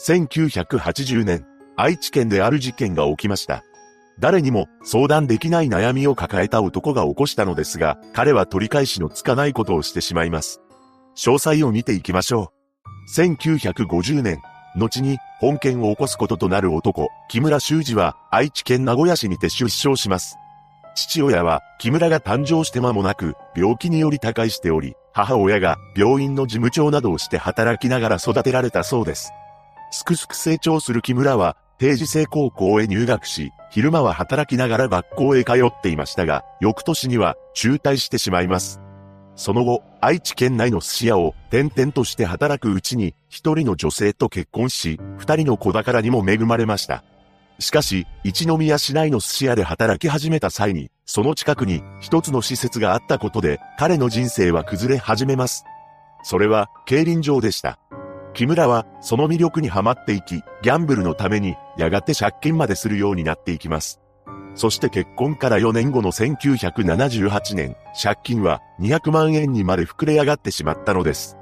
1980年、愛知県である事件が起きました。誰にも相談できない悩みを抱えた男が起こしたのですが、彼は取り返しのつかないことをしてしまいます。詳細を見ていきましょう。1950年、後に本件を起こすこととなる男、木村修二は愛知県名古屋市にて出生します。父親は木村が誕生して間もなく病気により他界しており、母親が病院の事務長などをして働きながら育てられたそうです。すくすく成長する木村は定時制高校へ入学し、昼間は働きながら学校へ通っていましたが、翌年には中退してしまいます。その後、愛知県内の寿司屋を転々として働くうちに、一人の女性と結婚し、二人の子宝にも恵まれました。しかし、一宮市内の寿司屋で働き始めた際に、その近くに一つの施設があったことで、彼の人生は崩れ始めます。それは、競輪場でした。木村はその魅力にはまっていき、ギャンブルのためにやがて借金までするようになっていきます。そして結婚から4年後の1978年、借金は200万円にまで膨れ上がってしまったのです。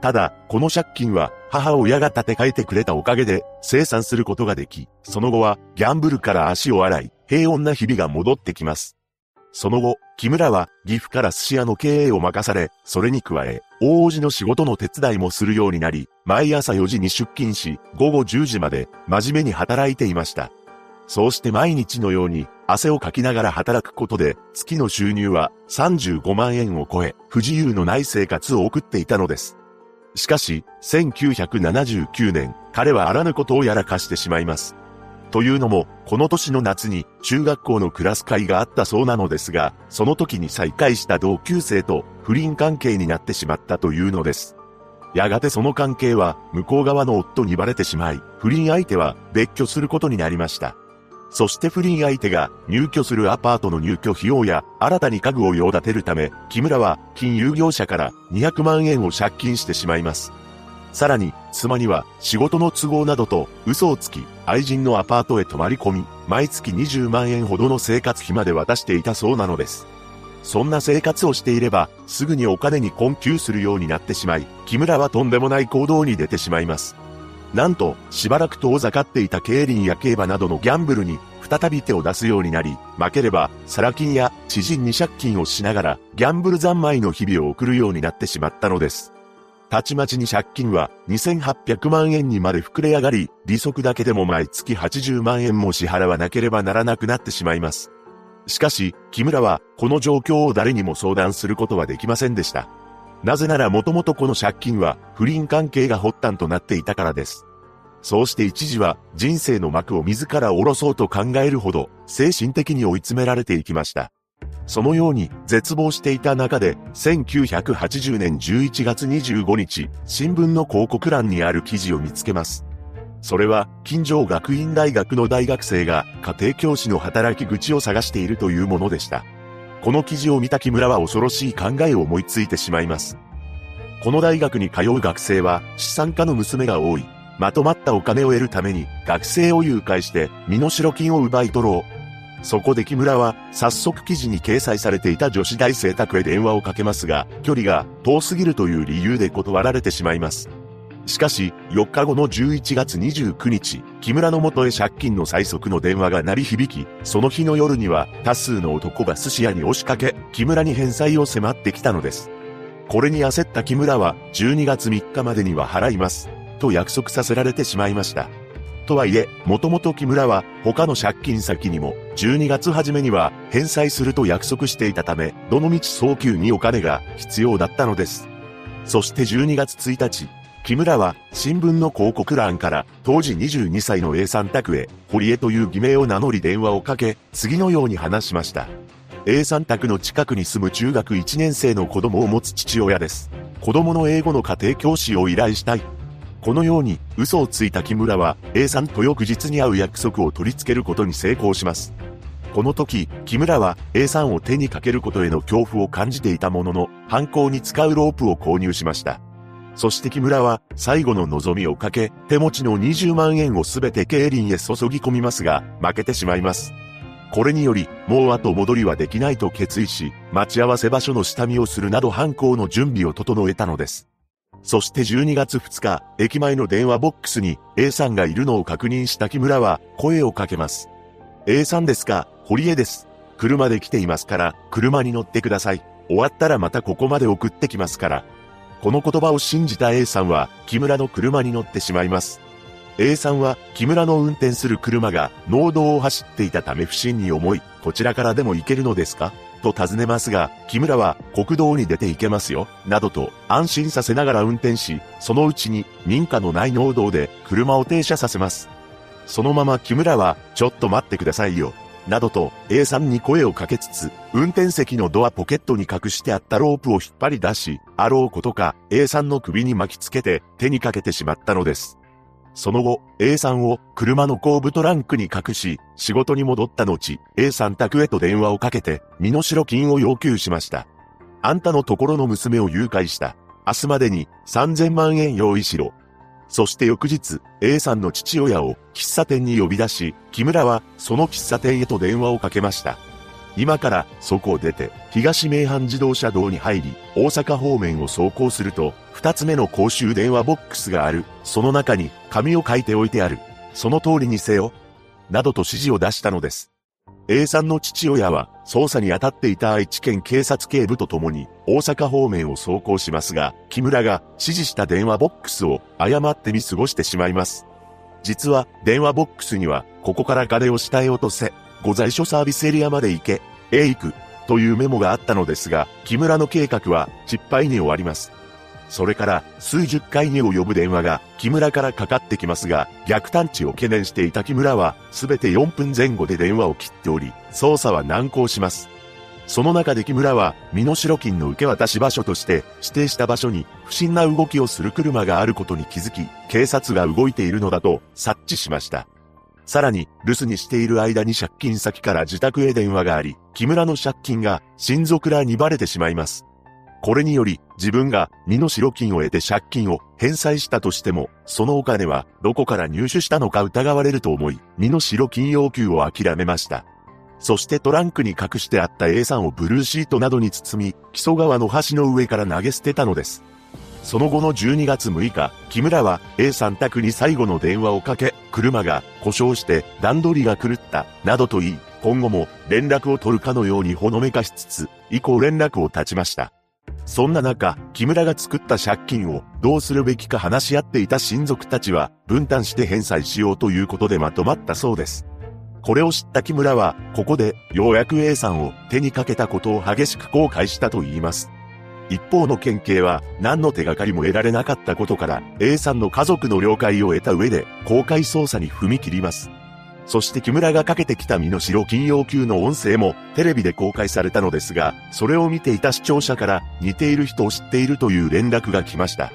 ただ、この借金は母親が立て替えてくれたおかげで生産することができ、その後はギャンブルから足を洗い、平穏な日々が戻ってきます。その後、木村は岐阜から寿司屋の経営を任され、それに加え、大王子の仕事の手伝いもするようになり、毎朝4時に出勤し、午後10時まで真面目に働いていました。そうして毎日のように汗をかきながら働くことで、月の収入は35万円を超え、不自由のない生活を送っていたのです。しかし、1979年、彼はあらぬことをやらかしてしまいます。というのも、この年の夏に中学校のクラス会があったそうなのですが、その時に再会した同級生と不倫関係になってしまったというのです。やがてその関係は向こう側の夫にバレてしまい、不倫相手は別居することになりました。そして不倫相手が入居するアパートの入居費用や新たに家具を用立てるため、木村は金融業者から200万円を借金してしまいます。さらに、妻には仕事の都合などと嘘をつき、愛人のアパートへ泊まり込み、毎月20万円ほどの生活費まで渡していたそうなのです。そんな生活をしていれば、すぐにお金に困窮するようになってしまい、木村はとんでもない行動に出てしまいます。なんと、しばらく遠ざかっていた競輪や競馬などのギャンブルに、再び手を出すようになり、負ければ、サラ金や知人に借金をしながら、ギャンブル三昧の日々を送るようになってしまったのです。たちまちに借金は2800万円にまで膨れ上がり、利息だけでも毎月80万円も支払わなければならなくなってしまいます。しかし、木村はこの状況を誰にも相談することはできませんでした。なぜならもともとこの借金は不倫関係が発端となっていたからです。そうして一時は人生の幕を自ら下ろそうと考えるほど精神的に追い詰められていきました。そのように絶望していた中で、1980年11月25日、新聞の広告欄にある記事を見つけます。それは、近所学院大学の大学生が家庭教師の働き口を探しているというものでした。この記事を見た木村は恐ろしい考えを思いついてしまいます。この大学に通う学生は資産家の娘が多い。まとまったお金を得るために学生を誘拐して身代金を奪い取ろう。そこで木村は、早速記事に掲載されていた女子大生宅へ電話をかけますが、距離が遠すぎるという理由で断られてしまいます。しかし、4日後の11月29日、木村の元へ借金の最速の電話が鳴り響き、その日の夜には多数の男が寿司屋に押しかけ、木村に返済を迫ってきたのです。これに焦った木村は、12月3日までには払います。と約束させられてしまいました。とはいえ、もともと木村は他の借金先にも12月初めには返済すると約束していたため、どのみち早急にお金が必要だったのです。そして12月1日、木村は新聞の広告欄から当時22歳の A さん宅へ堀江という偽名を名乗り電話をかけ、次のように話しました。A さん宅の近くに住む中学1年生の子供を持つ父親です。子供の英語の家庭教師を依頼したい。このように嘘をついた木村は A さんと翌日に会う約束を取り付けることに成功します。この時、木村は A さんを手にかけることへの恐怖を感じていたものの、犯行に使うロープを購入しました。そして木村は最後の望みをかけ、手持ちの20万円をすべて競輪へ注ぎ込みますが、負けてしまいます。これにより、もう後戻りはできないと決意し、待ち合わせ場所の下見をするなど犯行の準備を整えたのです。そして12月2日、駅前の電話ボックスに A さんがいるのを確認した木村は声をかけます。A さんですか？堀江です。車で来ていますから、車に乗ってください。終わったらまたここまで送ってきますから。この言葉を信じた A さんは、木村の車に乗ってしまいます。A さんは、木村の運転する車が、農道を走っていたため不審に思い、こちらからでも行けるのですか？と尋ねますが、木村は、国道に出て行けますよ、などと、安心させながら運転し、そのうちに、民家のない農道で、車を停車させます。そのまま木村は、ちょっと待ってくださいよ。などと A さんに声をかけつつ、運転席のドアポケットに隠してあったロープを引っ張り出し、あろうことか A さんの首に巻きつけて手にかけてしまったのです。その後、A さんを車の後部トランクに隠し、仕事に戻った後、A さん宅へと電話をかけて、身代金を要求しました。あんたのところの娘を誘拐した。明日までに3000万円用意しろ。そして翌日、A さんの父親を喫茶店に呼び出し、木村はその喫茶店へと電話をかけました。今からそこを出て、東名阪自動車道に入り、大阪方面を走行すると、二つ目の公衆電話ボックスがある。その中に紙を書いておいてある。その通りにせよ。などと指示を出したのです。A さんの父親は捜査に当たっていた愛知県警察警部と共に大阪方面を走行しますが、木村が指示した電話ボックスを誤って見過ごしてしまいます。実は電話ボックスにはここから金を下へ落とせ、ご在所サービスエリアまで行け、へ行くというメモがあったのですが、木村の計画は失敗に終わります。それから数十回に及ぶ電話が木村からかかってきますが、逆探知を懸念していた木村は、すべて4分前後で電話を切っており、捜査は難航します。その中で木村は、身代金の受け渡し場所として指定した場所に不審な動きをする車があることに気づき、警察が動いているのだと察知しました。さらに、留守にしている間に借金先から自宅へ電話があり、木村の借金が親族らにバレてしまいます。これにより、自分が身代金を得て借金を返済したとしても、そのお金はどこから入手したのか疑われると思い、身代金要求を諦めました。そしてトランクに隠してあった A さんをブルーシートなどに包み、木曽川の橋の上から投げ捨てたのです。その後の12月6日、木村は A さん宅に最後の電話をかけ、車が故障して段取りが狂った、などと言い、今後も連絡を取るかのようにほのめかしつつ、以降連絡を絶ちました。そんな中、木村が作った借金をどうするべきか話し合っていた親族たちは分担して返済しようということでまとまったそうです。これを知った木村は、ここでようやく A さんを手にかけたことを激しく後悔したと言います。一方の県警は何の手がかりも得られなかったことから A さんの家族の了解を得た上で公開捜査に踏み切ります。そして木村がかけてきた身の代金要求の音声もテレビで公開されたのですが、それを見ていた視聴者から似ている人を知っているという連絡が来ました。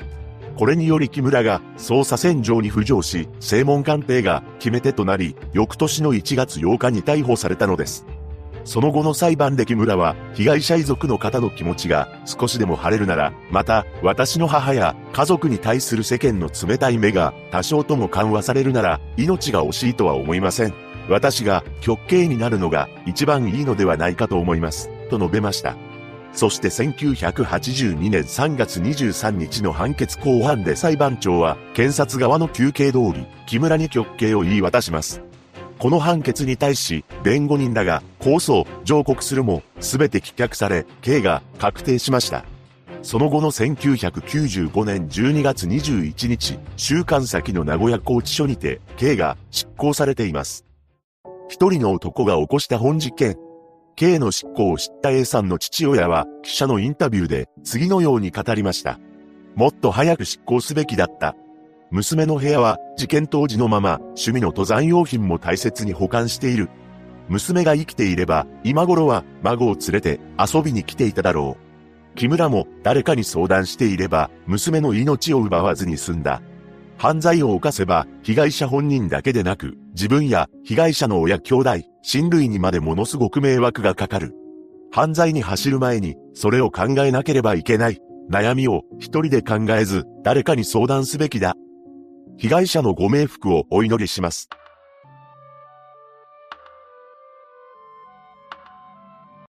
これにより木村が捜査線上に浮上し、正門鑑定が決め手となり、翌年の1月8日に逮捕されたのです。その後の裁判で木村は、被害者遺族の方の気持ちが少しでも晴れるなら、また、私の母や家族に対する世間の冷たい目が多少とも緩和されるなら、命が惜しいとは思いません。私が極刑になるのが一番いいのではないかと思います。と述べました。そして1982年3月23日の判決公判で裁判長は、検察側の求刑通り、木村に極刑を言い渡します。この判決に対し、弁護人らが控訴、上告するも、すべて棄却され、刑が確定しました。その後の1995年12月21日、週刊先の名古屋拘置所にて、刑が執行されています。一人の男が起こした本事件。刑の執行を知った A さんの父親は、記者のインタビューで、次のように語りました。もっと早く執行すべきだった。娘の部屋は事件当時のまま趣味の登山用品も大切に保管している。娘が生きていれば今頃は孫を連れて遊びに来ていただろう。木村も誰かに相談していれば娘の命を奪わずに済んだ。犯罪を犯せば被害者本人だけでなく自分や被害者の親兄弟、親類にまでものすごく迷惑がかかる。犯罪に走る前にそれを考えなければいけない。悩みを一人で考えず誰かに相談すべきだ。被害者のご冥福をお祈りします。